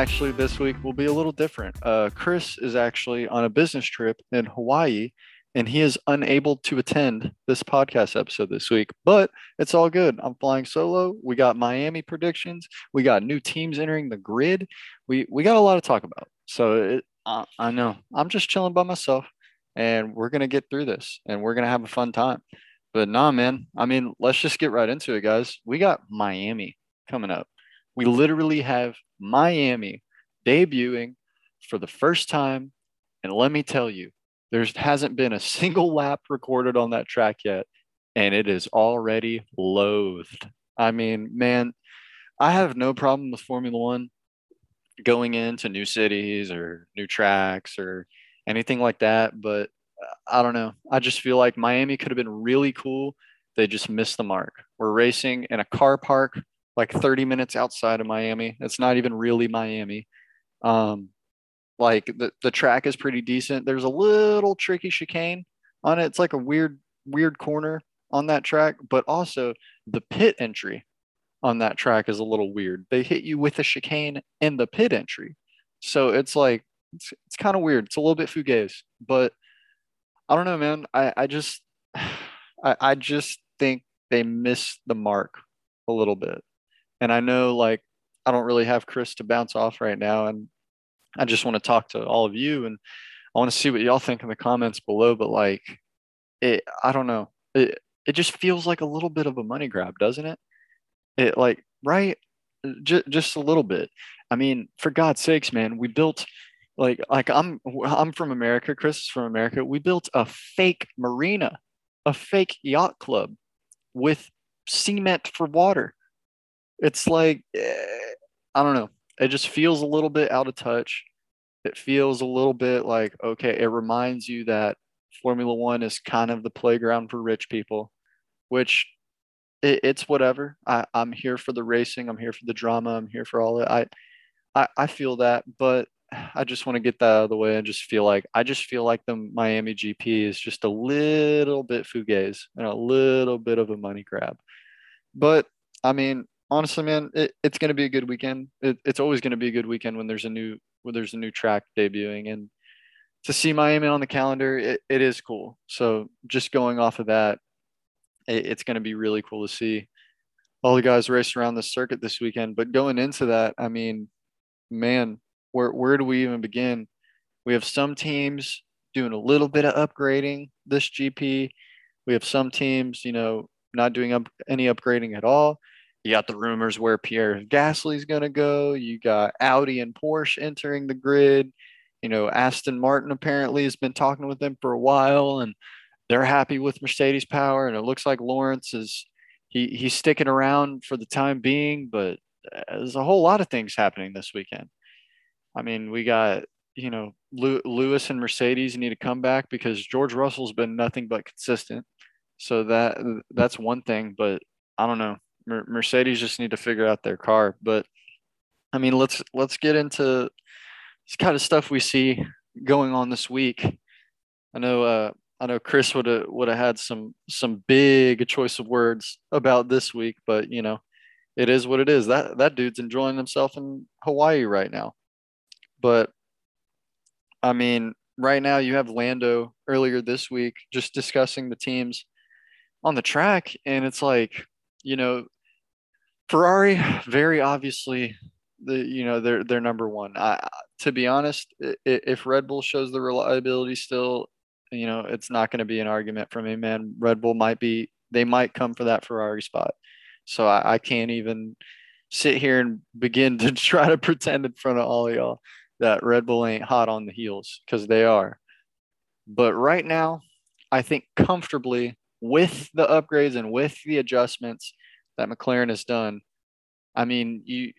Actually, this week will be a little different. Uh, Chris is actually on a business trip in Hawaii, and he is unable to attend this podcast episode this week. But it's all good. I'm flying solo. We got Miami predictions. We got new teams entering the grid. We we got a lot to talk about. So it, I, I know I'm just chilling by myself, and we're gonna get through this, and we're gonna have a fun time. But nah, man. I mean, let's just get right into it, guys. We got Miami coming up. We literally have Miami debuting for the first time. And let me tell you, there hasn't been a single lap recorded on that track yet. And it is already loathed. I mean, man, I have no problem with Formula One going into new cities or new tracks or anything like that. But I don't know. I just feel like Miami could have been really cool. They just missed the mark. We're racing in a car park like 30 minutes outside of Miami. It's not even really Miami. Um, like the, the track is pretty decent. There's a little tricky chicane on it. It's like a weird, weird corner on that track, but also the pit entry on that track is a little weird. They hit you with a chicane in the pit entry. So it's like, it's, it's kind of weird. It's a little bit fugazi, but I don't know, man. I, I just, I, I just think they missed the mark a little bit. And I know like I don't really have Chris to bounce off right now. And I just want to talk to all of you and I want to see what y'all think in the comments below. But like it I don't know. It it just feels like a little bit of a money grab, doesn't it? It like right just just a little bit. I mean, for God's sakes, man, we built like like I'm I'm from America, Chris is from America. We built a fake marina, a fake yacht club with cement for water it's like eh, I don't know. It just feels a little bit out of touch. It feels a little bit like okay. It reminds you that Formula One is kind of the playground for rich people, which it, it's whatever. I, I'm here for the racing. I'm here for the drama. I'm here for all it. I, I I feel that, but I just want to get that out of the way and just feel like I just feel like the Miami GP is just a little bit fugazi and a little bit of a money grab. But I mean, honestly, man, it, it's going to be a good weekend. It, it's always going to be a good weekend when there's a new when there's a new track debuting, and to see Miami on the calendar, it, it is cool. So just going off of that, it, it's going to be really cool to see all the guys race around the circuit this weekend. But going into that, I mean, man, where where do we even begin? We have some teams doing a little bit of upgrading this GP. We have some teams, you know, not doing up any upgrading at all. You got the rumors where Pierre Gasly's going to go. You got Audi and Porsche entering the grid. You know, Aston Martin apparently has been talking with them for a while and they're happy with Mercedes power. And it looks like Lawrence is he he's sticking around for the time being, but uh, there's a whole lot of things happening this weekend. I mean, we got you know Lewis and Mercedes need to come back because George Russell's been nothing but consistent. So that that's one thing, but I don't know. Mercedes just need to figure out their car. But I mean, let's let's get into this kind of stuff we see going on this week. I know uh, I know Chris would have would have had some some big choice of words about this week, but you know, it is what it is. That that dude's enjoying himself in Hawaii right now. But I mean, right now you have Lando earlier this week just discussing the teams on the track, and it's like, you know, Ferrari, very obviously, the you know they're they're number one. I, to be honest, if Red Bull shows the reliability still, you know it's not going to be an argument for me, man. Red Bull might be they might come for that Ferrari spot, so I, I can't even sit here and begin to try to pretend in front of all y'all that Red Bull ain't hot on the heels because they are. But right now, I think comfortably with the upgrades and with the adjustments that McLaren has done. I mean, you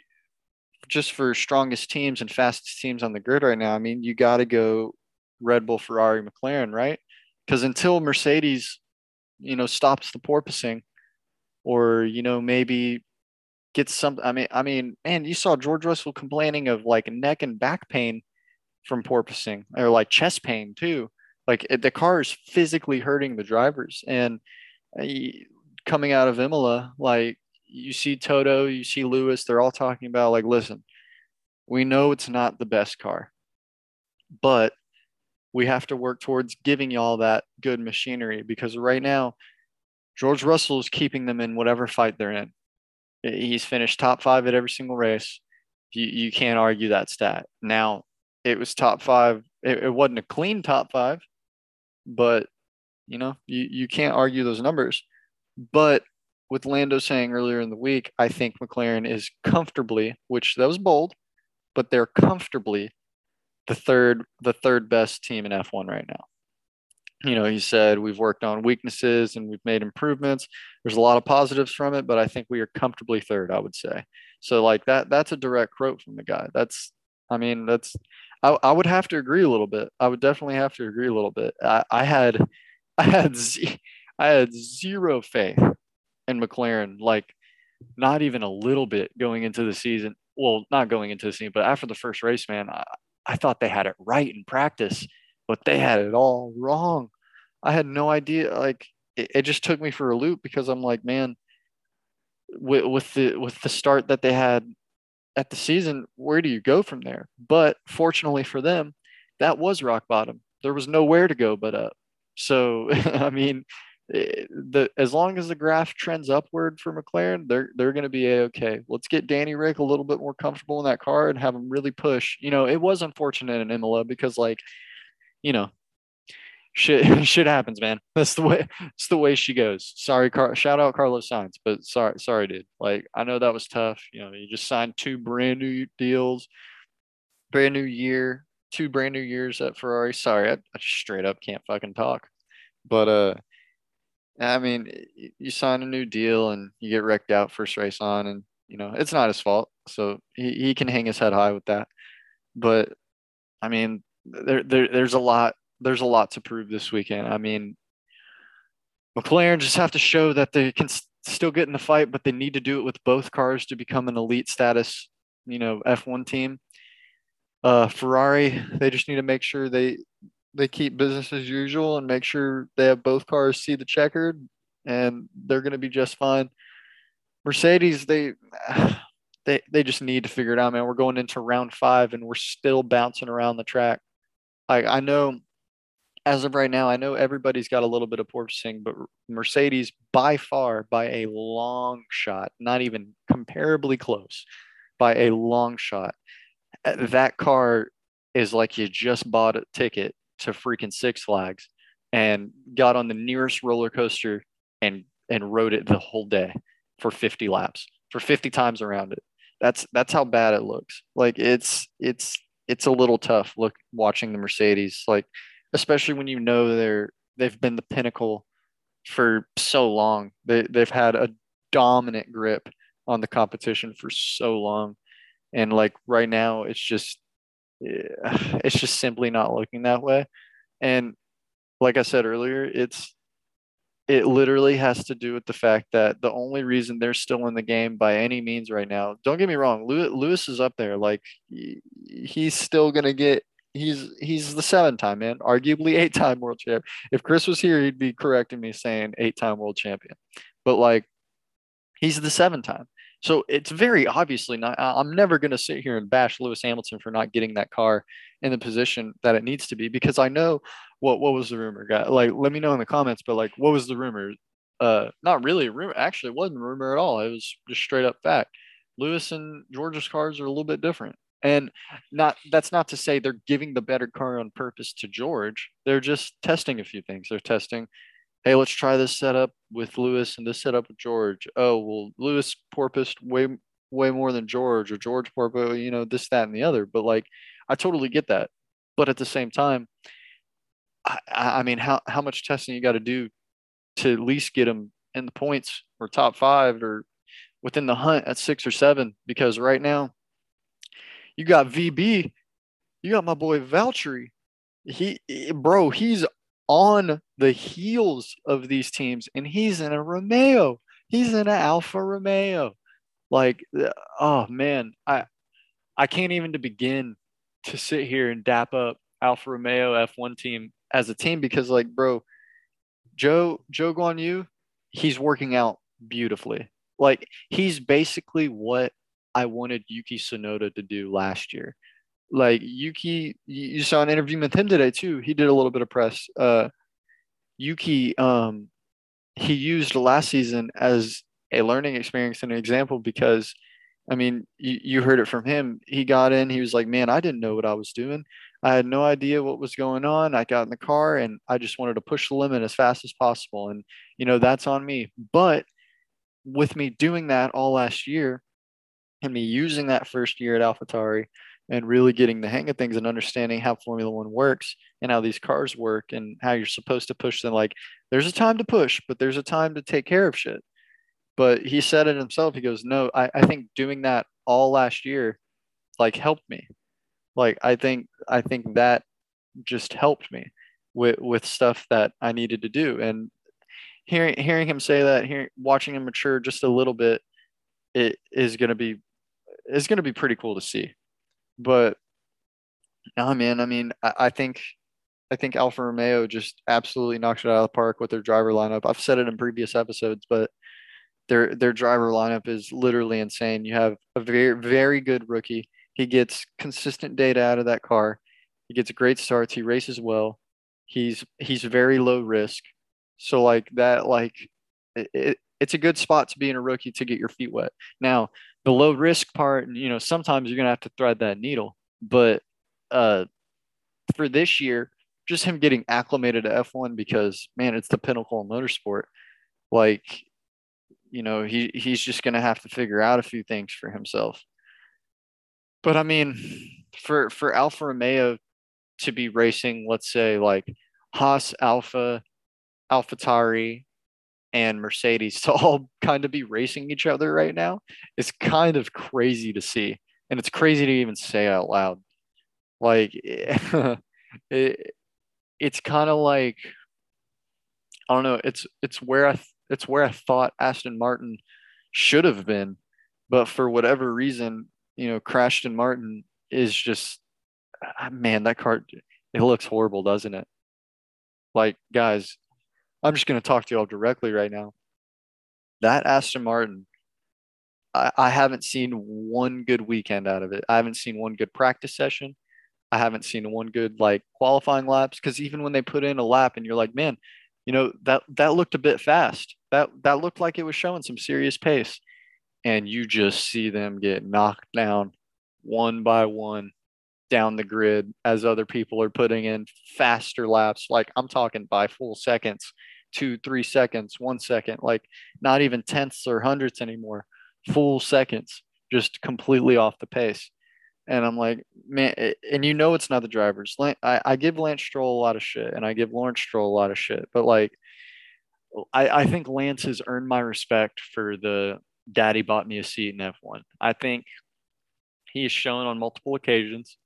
just for strongest teams and fastest teams on the grid right now, I mean, you got to go Red Bull, Ferrari, McLaren, right? Because until Mercedes, you know, stops the porpoising, or you know, maybe gets some. I mean, I mean, man, you saw George Russell complaining of like neck and back pain from porpoising, or like chest pain too. Like it, the car is physically hurting the drivers, and uh, coming out of Imola, like you see Toto, you see Lewis, they're all talking about like, listen, we know it's not the best car, but we have to work towards giving y'all that good machinery because right now, George Russell is keeping them in whatever fight they're in. He's finished top five at every single race. You, you can't argue that stat. Now, it was top five. It, it wasn't a clean top five, but you know, you, you can't argue those numbers. But with Lando saying earlier in the week, I think McLaren is comfortably, which that was bold, but they're comfortably the third the third best team in F1 right now. You know, he said we've worked on weaknesses and we've made improvements. There's a lot of positives from it, but I think we are comfortably third, I would say. So like that that's a direct quote from the guy. That's I mean, that's I, I would have to agree a little bit. I would definitely have to agree a little bit. I, I had I had z- I had zero faith in McLaren, like not even a little bit going into the season. Well, not going into the season, but after the first race, man, I, I thought they had it right in practice, but they had it all wrong. I had no idea. Like it, it just took me for a loop because I'm like, man, with, with the with the start that they had at the season, where do you go from there? But fortunately for them, that was rock bottom. There was nowhere to go but up. So I mean, Eh, the as long as the graph trends upward for McLaren, they're they're going to be a okay. Let's get Danny Ric a little bit more comfortable in that car and have him really push. You know, it was unfortunate in Imola because like, you know, shit shit happens, man. That's the way it's the way she goes. Sorry, Car- shout out Carlos Sainz, but sorry, sorry, dude. Like I know that was tough. You know, you just signed two brand new deals, brand new year, two brand new years at Ferrari. Sorry, I, I straight up can't fucking talk. But uh I mean, you sign a new deal and you get wrecked out first race on, and you know it's not his fault, so he, he can hang his head high with that. But I mean, there, there there's a lot there's a lot to prove this weekend. I mean, McLaren just have to show that they can still get in the fight, but they need to do it with both cars to become an elite status, you know, F1 team. Uh, Ferrari, they just need to make sure they they keep business as usual and make sure they have both cars see the checkered and they're going to be just fine. Mercedes, they they they just need to figure it out, man. We're going into round five and we're still bouncing around the track. Like I know as of right now, I know everybody's got a little bit of porpoising, but Mercedes by far, by a long shot, not even comparably close, by a long shot, uh, that car is like you just bought a ticket to freaking Six Flags and got on the nearest roller coaster and and rode it the whole day for 50 laps for 50 times around it. That's that's how bad it looks. Like it's it's it's a little tough look watching the mercedes. Like especially when you know they're they've been the pinnacle for so long they, they've had a dominant grip on the competition for so long and like right now it's just it's just simply not looking that way. And like I said earlier, it's it literally has to do with the fact that the only reason they're still in the game by any means right now. Don't get me wrong, Lewis is up there. Like he's still gonna get. He's he's the seven time man, arguably eight time world champ. If Chris was here, he'd be correcting me saying eight time world champion. But like, he's the seven time. So it's very obviously not. I'm never going to sit here and bash Lewis Hamilton for not getting that car in the position that it needs to be because I know what what was the rumor. Guy, like let me know in the comments. But like, what was the rumor? Uh, not really a rumor. Actually, it wasn't a rumor at all. It was just straight up fact. Lewis and George's cars are a little bit different. And not that's not to say they're giving the better car on purpose to George. They're just testing a few things. They're testing hey, let's try this setup with Lewis and this setup with George. Oh, well, Lewis porpoised way way more than George, or George porpoise, you know, this, that, and the other. But like, I totally get that. But at the same time, I, I mean, how how much testing you got to do to at least get them in the points or top five or within the hunt at six or seven? Because right now, you got VB, you got my boy Valtteri. He, bro, he's on the heels of these teams, and he's in a Romeo. He's in an Alfa Romeo. Like, uh, oh man, I I can't even to begin to sit here and dap up Alfa Romeo F1 team as a team because, like, bro, Zhou Zhou Guan Yu, he's working out beautifully. Like he's basically what I wanted Yuki Tsunoda to do last year. Like Yuki, you saw an interview with him today too. He did a little bit of press. Uh, Yuki, um, he used last season as a learning experience and an example because I mean, you, you heard it from him. He got in, he was like, Man, I didn't know what I was doing. I had no idea what was going on. I got in the car and I just wanted to push the limit as fast as possible. And, you know, that's on me. But with me doing that all last year and me using that first year at AlphaTauri and really getting the hang of things and understanding how Formula One works and how these cars work and how you're supposed to push them, like, there's a time to push, but there's a time to take care of shit. But he said it himself. He goes, No, I, I think doing that all last year like helped me like I think I think that just helped me with with stuff that I needed to do. And hearing hearing him say that, hearing watching him mature just a little bit, it is gonna be is gonna be pretty cool to see. But oh man, I mean, I, I think I think Alfa Romeo just absolutely knocks it out of the park with their driver lineup. I've said it in previous episodes, but their their driver lineup is literally insane. You have a very very good rookie he gets consistent data out of that car. He gets great starts. He races well. He's he's very low risk. So like that, like it, it, it's a good spot to be in a rookie to get your feet wet. Now the low risk part, you know, sometimes you're gonna have to thread that needle. But uh, for this year, just him getting acclimated to F1 because man, it's the pinnacle of motorsport. Like, you know, he he's just gonna have to figure out a few things for himself. But I mean, for for Alfa Romeo to be racing, let's say like Haas, Alpha, AlphaTauri, and Mercedes to all kind of be racing each other right now is kind of crazy to see, and it's crazy to even say out loud. Like it, it's kind of like I don't know. It's it's where I it's where I thought Aston Martin should have been, but for whatever reason, you know, Crashton Martin is just, ah, man, that card, it looks horrible, doesn't it? Like, guys, I'm just going to talk to y'all directly right now. That Aston Martin, I, I haven't seen one good weekend out of it. I haven't seen one good practice session. I haven't seen one good like qualifying laps because even when they put in a lap and you're like, man, you know that that looked a bit fast. That that looked like it was showing some serious pace and you just see them get knocked down one by one down the grid as other people are putting in faster laps. Like I'm talking by full seconds, two, three seconds, one second, like not even tenths or hundredths anymore, full seconds, just completely off the pace. And I'm like, man, and you know it's not the drivers. I, I give Lance Stroll a lot of shit, and I give Lawrence Stroll a lot of shit, but like, I, I think Lance has earned my respect for the daddy bought me a seat in F1. I think he has shown on multiple occasions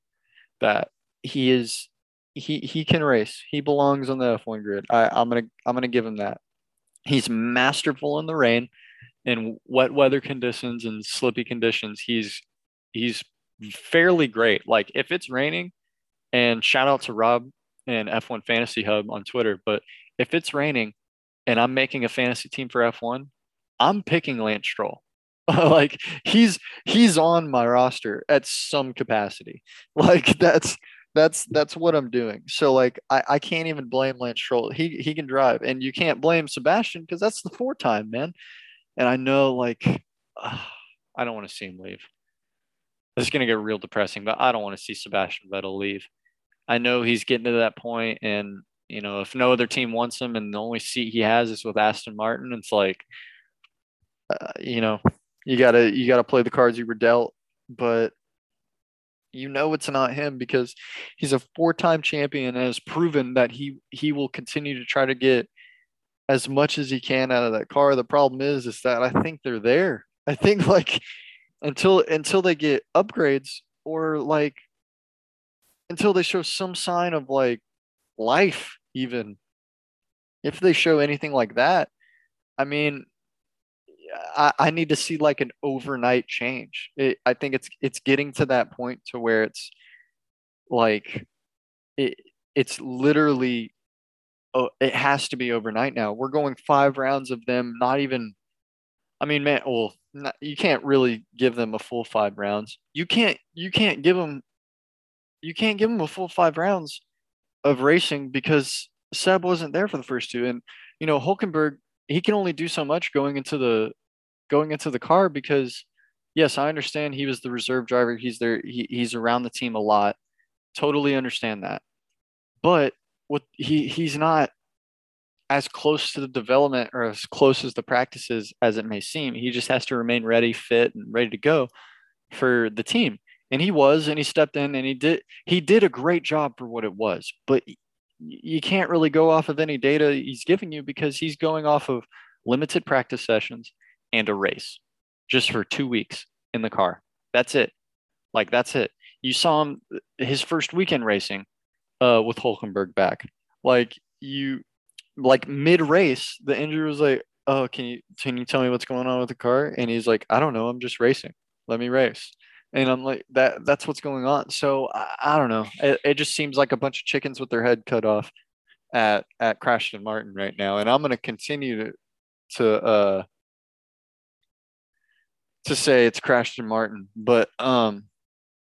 that he is he he can race. He belongs on the F1 grid. I, I'm gonna I'm gonna give him that. He's masterful in the rain, in wet weather conditions and slippy conditions. He's he's fairly great. Like if it's raining, and shout out to Rob and F1 Fantasy Hub on Twitter. But if it's raining and I'm making a fantasy team for F1, I'm picking Lance Stroll. like he's he's on my roster at some capacity. Like that's that's that's what I'm doing. So like I, I can't even blame Lance Stroll. He he can drive, and you can't blame Sebastian because that's the four time man. And I know like uh, I don't want to see him leave. It's gonna get real depressing, but I don't want to see Sebastian Vettel leave. I know he's getting to that point, and you know if no other team wants him, and the only seat he has is with Aston Martin, it's like uh, you know, you gotta you gotta play the cards you were dealt, but you know it's not him because he's a four-time champion and has proven that he he will continue to try to get as much as he can out of that car. The problem is is that I think they're there. I think like until until they get upgrades or like until they show some sign of like life even if they show anything like that i mean I, I need to see like an overnight change. It, I think it's it's getting to that point to where it's like it it's literally oh, it has to be overnight now. We're going five rounds of them not even I mean, man, well, not, you can't really give them a full five rounds. You can't you can't give them you can't give them a full five rounds of racing because Seb wasn't there for the first two, and you know Hulkenberg he can only do so much going into the going into the car because yes, I understand he was the reserve driver. He's there. He, he's around the team a lot. Totally understand that, but what he he's not as close to the development or as close as the practices as it may seem. He just has to remain ready, fit, and ready to go for the team. And he was, and he stepped in and he did he did a great job for what it was. But you can't really go off of any data he's giving you because he's going off of limited practice sessions and a race just for two weeks in the car. That's it. Like that's it. You saw him his first weekend racing uh, with Hulkenberg back. Like you like mid race, the injury was like, "Oh, can you can you tell me what's going on with the car?" And he's like, "I don't know. I'm just racing. Let me race." And I'm like, "That that's what's going on." So I, I don't know. It, it just seems like a bunch of chickens with their head cut off at at Crashton Martin right now, and I'm going to continue to to uh to say it's Crashton Martin, but um.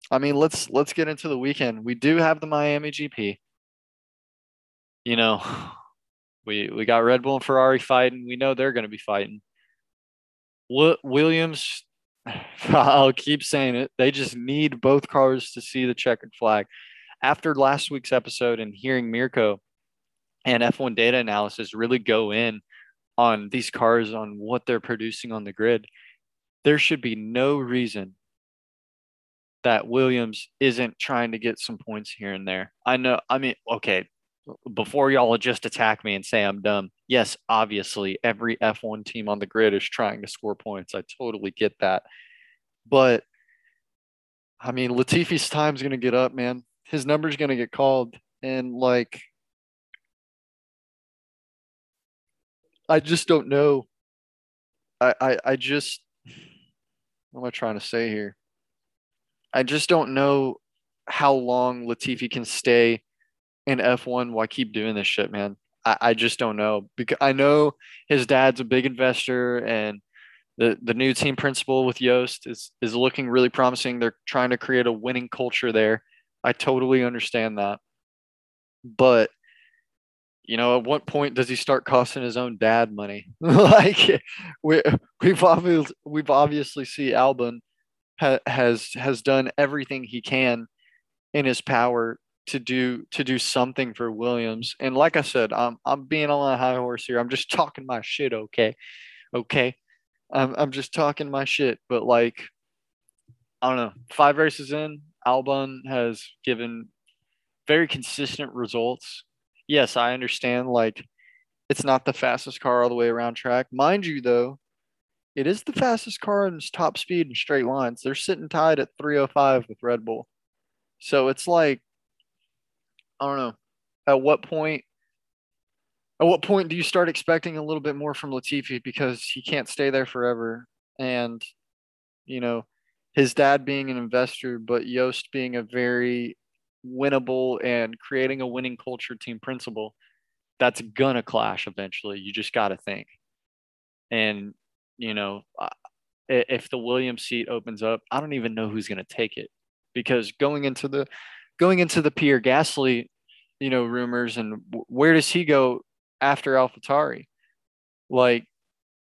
I mean, let's let's get into the weekend. We do have the Miami GP. You know, we we got Red Bull and Ferrari fighting. We know they're going to be fighting. Williams, I'll keep saying it. They just need both cars to see the checkered flag. After last week's episode and hearing Mirko and F1 data analysis really go in on these cars on what they're producing on the grid, there should be no reason that Williams isn't trying to get some points here and there. I know, I mean, okay, before y'all just attack me and say I'm dumb, yes, obviously every F1 team on the grid is trying to score points. I totally get that. But I mean, Latifi's time's going to get up, man. His number's going to get called. And like, I just don't know. I, I, I just, what am I trying to say here? I just don't know how long Latifi can stay in F1 why keep doing this shit, man. I, I just don't know because I know his dad's a big investor and the the new team principal with Jost is is looking really promising. They're trying to create a winning culture there. I totally understand that. But you know, at what point does he start costing his own dad money? like we we've obviously we've obviously see Albon ha, has has done everything he can in his power to do to do something for Williams. And like I said, I'm I'm being on a high horse here. I'm just talking my shit, okay? Okay. I'm I'm just talking my shit, but like I don't know. Five races in, Albon has given very consistent results. Yes, I understand like it's not the fastest car all the way around track. Mind you though, it is the fastest car in top speed and straight lines. They're sitting tied at 305 with Red Bull. So it's like I don't know. At what point? At what point do you start expecting a little bit more from Latifi because he can't stay there forever? And you know, his dad being an investor, but Jost being a very winnable and creating a winning culture team principal, that's gonna clash eventually. You just got to think. And you know, if the Williams seat opens up, I don't even know who's gonna take it because going into the going into the Pierre Gasly, you know, rumors and where does he go after AlphaTauri? Like,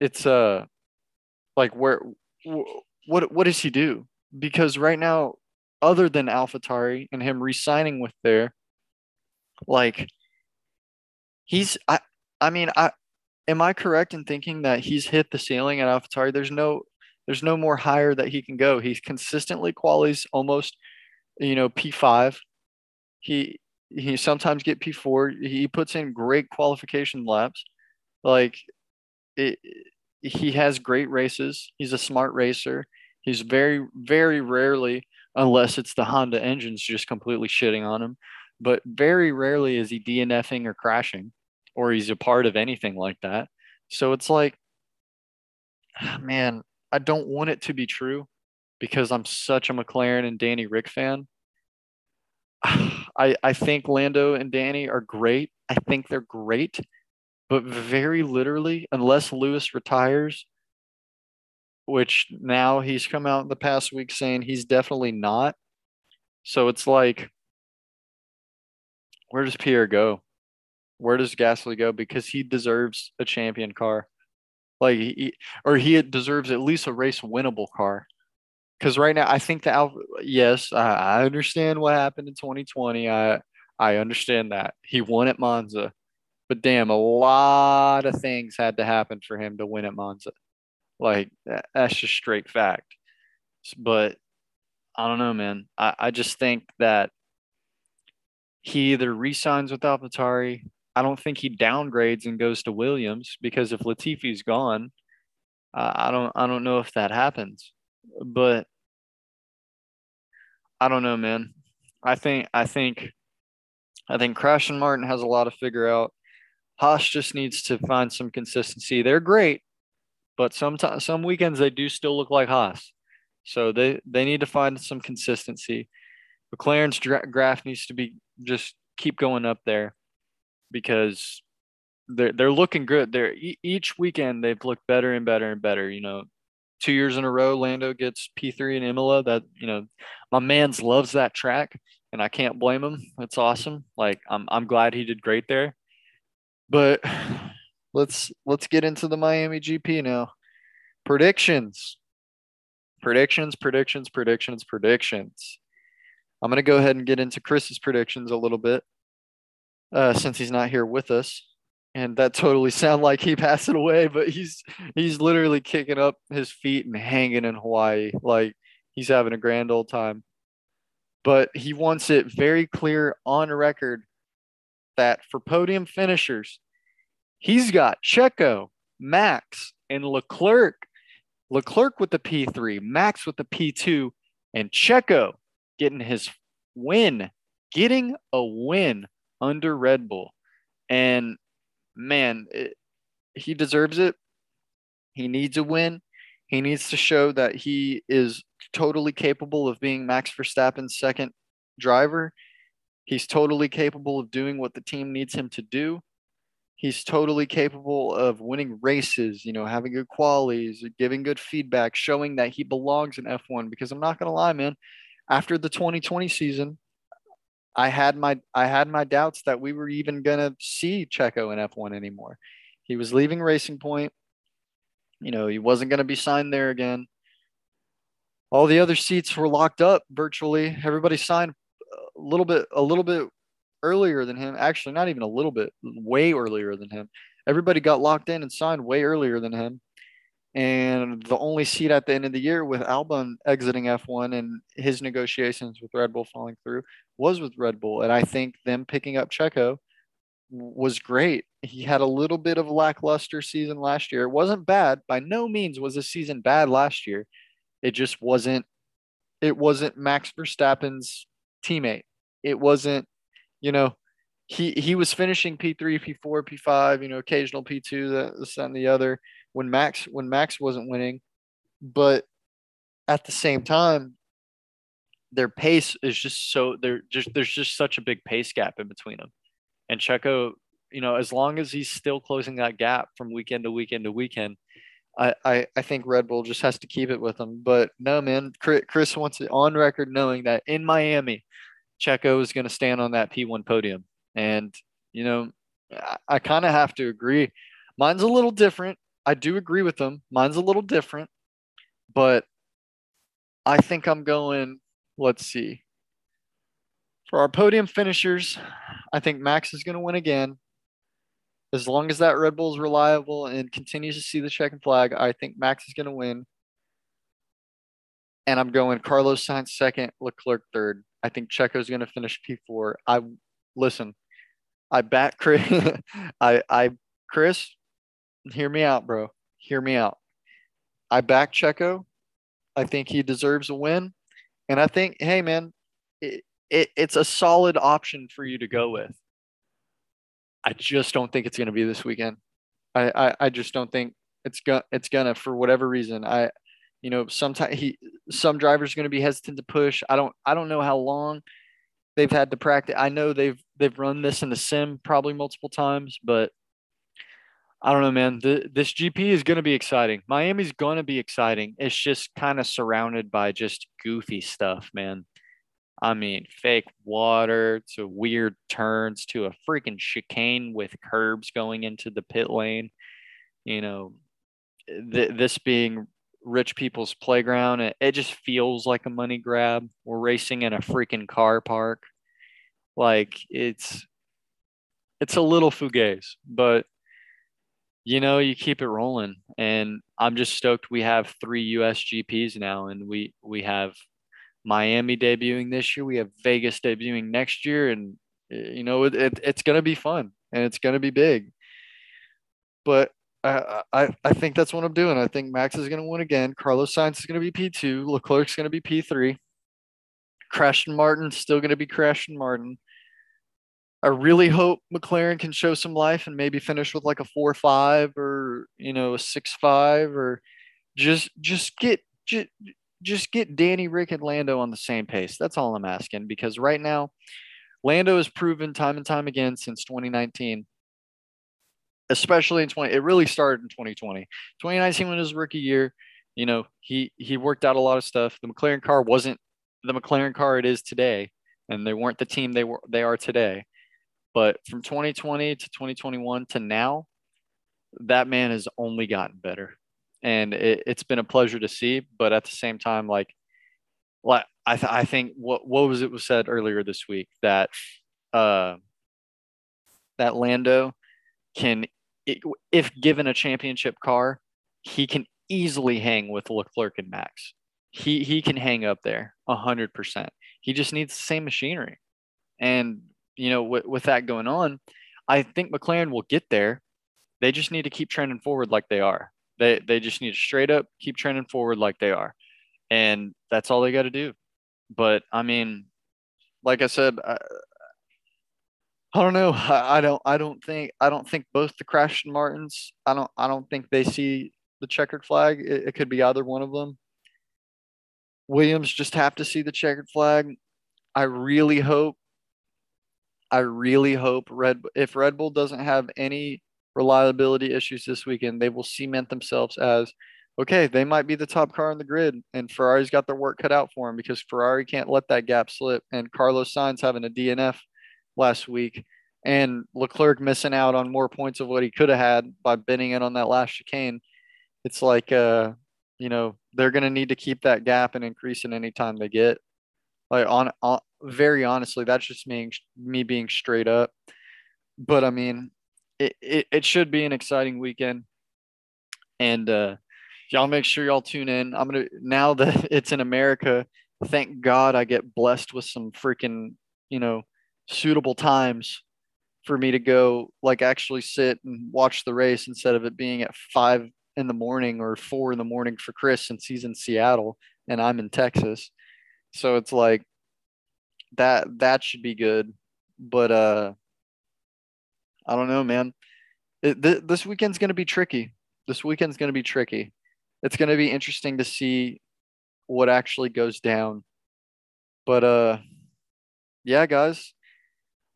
it's uh, like where, what what does he do? Because right now, other than AlphaTauri and him re-signing with there, like, he's I I mean I am I correct in thinking that he's hit the ceiling at AlphaTauri? There's no there's no more higher that he can go. He's consistently qualities almost you know, P5. He he sometimes get P4. He puts in great qualification laps. Like it, he has great races. He's a smart racer. He's very very rarely unless it's the Honda engines just completely shitting on him, but very rarely is he DNFing or crashing or he's a part of anything like that. So it's like man, I don't want it to be true because I'm such a McLaren and Danny Rick fan. I I think Lando and Danny are great. I think they're great, but very literally, unless Lewis retires, which now he's come out in the past week saying he's definitely not. So it's like, where does Pierre go? Where does Gasly go? Because he deserves a champion car, like he, or he deserves at least a race winnable car. Because right now, I think the Alpha. Yes, I, I understand what happened in 2020. I I understand that he won at Monza, but damn, a lot of things had to happen for him to win at Monza. Like that's just straight fact. But I don't know, man. I, I just think that he either resigns with AlphaTauri. I don't think he downgrades and goes to Williams because if Latifi's gone, uh, I don't I don't know if that happens. But I don't know, man. I think I think I think Crashton Martin has a lot to figure out. Haas just needs to find some consistency. They're great, but sometimes some weekends they do still look like Haas. So they they need to find some consistency. McLaren's graph needs to be just keep going up there because they're they're looking good. They're each weekend they've looked better and better and better. You know, two years in a row, Lando gets P3 in Imola. That you know, my man's loves that track, and I can't blame him. It's awesome. Like I'm I'm glad he did great there. But let's let's get into the Miami GP now. Predictions. Predictions, predictions, predictions, predictions. I'm going to go ahead and get into Chris's predictions a little bit uh, since he's not here with us. And that totally sound like he passed it away, but he's he's literally kicking up his feet and hanging in Hawaii like he's having a grand old time. But he wants it very clear on record that for podium finishers, he's got Checo, Max, and Leclerc. Leclerc with the P3, Max with the P2, and Checo getting his win, getting a win under Red Bull. And man, it, he deserves it. He needs a win. He needs to show that he is totally capable of being Max Verstappen's second driver. He's totally capable of doing what the team needs him to do. He's totally capable of winning races, you know, having good qualities, giving good feedback, showing that he belongs in F1. Because I'm not going to lie, man, after the 2020 season, I had my I had my doubts that we were even gonna see Checo in F1 anymore. He was leaving Racing Point. You know, he wasn't gonna be signed there again. All the other seats were locked up virtually. Everybody signed a little bit a little bit earlier than him. Actually, not even a little bit, way earlier than him. Everybody got locked in and signed way earlier than him. And the only seat at the end of the year with Albon exiting F1 and his negotiations with Red Bull falling through was with Red Bull. And I think them picking up Checo was great. He had a little bit of a lackluster season last year. It wasn't bad. By no means was the season bad last year. It just wasn't it wasn't Max Verstappen's teammate. It wasn't, you know, he he was finishing P3, P4, P5, you know, occasional P2, this and the other when Max when Max wasn't winning, but at the same time, their pace is just so they're just there's just such a big pace gap in between them. And Checo, you know, as long as he's still closing that gap from weekend to weekend to weekend, I, I, I think Red Bull just has to keep it with them. But no, man, Chris wants it on record knowing that in Miami, Checo is going to stand on that P1 podium. And, you know, I, I kind of have to agree. Mine's a little different. I do agree with them. Mine's a little different, but I think I'm going, let's see. For our podium finishers, I think Max is going to win again. As long as that Red Bull is reliable and continues to see the checking flag, I think Max is going to win. And I'm going Carlos Sainz second, Leclerc third. I think Checo is going to finish P4. I listen. I back Chris. I I Chris hear me out, bro. Hear me out. I back Checo. I think he deserves a win. And I think, hey, man, it, it, it's a solid option for you to go with. I just don't think it's going to be this weekend. I, I, I just don't think it's gonna it's gonna for whatever reason. I, you know, sometimes he some drivers are going to be hesitant to push. I don't I don't know how long they've had to practice. I know they've they've run this in the sim probably multiple times, but I don't know, man. The, this GP is going to be exciting. Miami's going to be exciting. It's just kind of surrounded by just goofy stuff, man. I mean, fake water to weird turns to a freaking chicane with curbs going into the pit lane. You know, th- this being rich people's playground, it, it just feels like a money grab. We're racing in a freaking car park. Like it's it's a little fugazi, but you know, you keep it rolling. And I'm just stoked we have three USGPs now and we we have Miami debuting this year. We have Vegas debuting next year, and eh, you know it, it it's going to be fun and it's going to be big. But I, I I think that's what I'm doing. I think Max is going to win again. Carlos Sainz is going to be P2. Leclerc's going to be P3. Crashton Martin's still going to be Crashton Martin. I really hope McLaren can show some life and maybe finish with like a four five or you know a six five or just just get just, just get Danny, Rick, and Lando on the same pace. That's all I'm asking because right now, Lando has proven time and time again since 2019, especially in 20. It really started in 2020. 2019 was his rookie year. You know, he he worked out a lot of stuff. The McLaren car wasn't the McLaren car it is today, and they weren't the team they were they are today. But from 2020 to 2021 to now, that man has only gotten better and it, has been a pleasure to see. But at the same time, like, like I, th- I think what what was it was said earlier this week that uh, that Lando can, if given a championship car, he can easily hang with Leclerc and Max. He he can hang up there hundred percent. He just needs the same machinery, and you know with with that going on, I think McLaren will get there. They just need to keep trending forward like they are. They they just need to straight up keep trending forward like they are, and that's all they got to do. But I mean, like I said, I, I don't know. I, I, don't. I don't think. I don't think both the Crashton Martins. I don't. I don't think they see the checkered flag. It, it could be either one of them. Williams just have to see the checkered flag. I really hope. I really hope Red if Red Bull doesn't have any reliability issues this weekend, they will cement themselves as okay, they might be the top car on the grid, and Ferrari's got their work cut out for them because Ferrari can't let that gap slip. And Carlos Sainz having a DNF last week, and Leclerc missing out on more points of what he could have had by bending in on that last chicane. It's like, uh, you know, they're going to need to keep that gap and increase it anytime they get. Like on, on very honestly, that's just me, me being straight up. But I mean, it, it, it should be an exciting weekend. And uh, y'all make sure y'all tune in. I'm gonna now that it's in America. Thank God I get blessed with some freaking you know suitable times for me to go like actually sit and watch the race instead of it being at five in the morning or four in the morning for Chris since he's in Seattle and I'm in Texas. So it's like that that should be good. But uh I don't know, man. It, th- this weekend's going to be tricky. This weekend's going to be tricky. It's going to be interesting to see what actually goes down. But uh yeah, guys.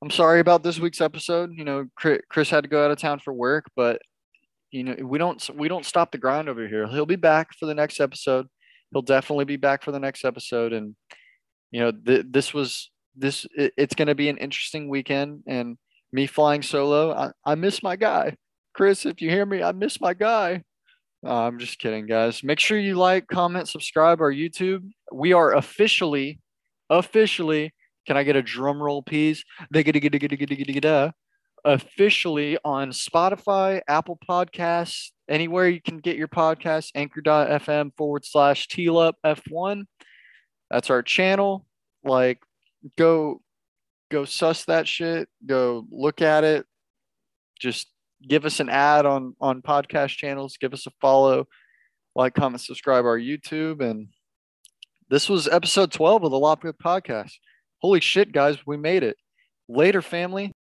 I'm sorry about this week's episode. You know, Chris had to go out of town for work, but you know, we don't we don't stop the grind over here. He'll be back for the next episode. He'll definitely be back for the next episode and you know, th- this was this it, it's going to be an interesting weekend and me flying solo. I, I miss my guy. Chris, if you hear me, I miss my guy. Uh, I'm just kidding, guys. Make sure you like, comment, subscribe our YouTube. We are officially, officially, can I get a drum roll, please? Officially on Spotify, Apple Podcasts, anywhere you can get your podcast, anchor.fm forward slash TLUP F1. That's our channel. Like, go go suss that shit, go look at it. Just give us an ad on on podcast channels, give us a follow, like, comment, subscribe our YouTube. And this was episode 12 of the Lock-Up podcast. Holy shit, guys, we made it. Later, family.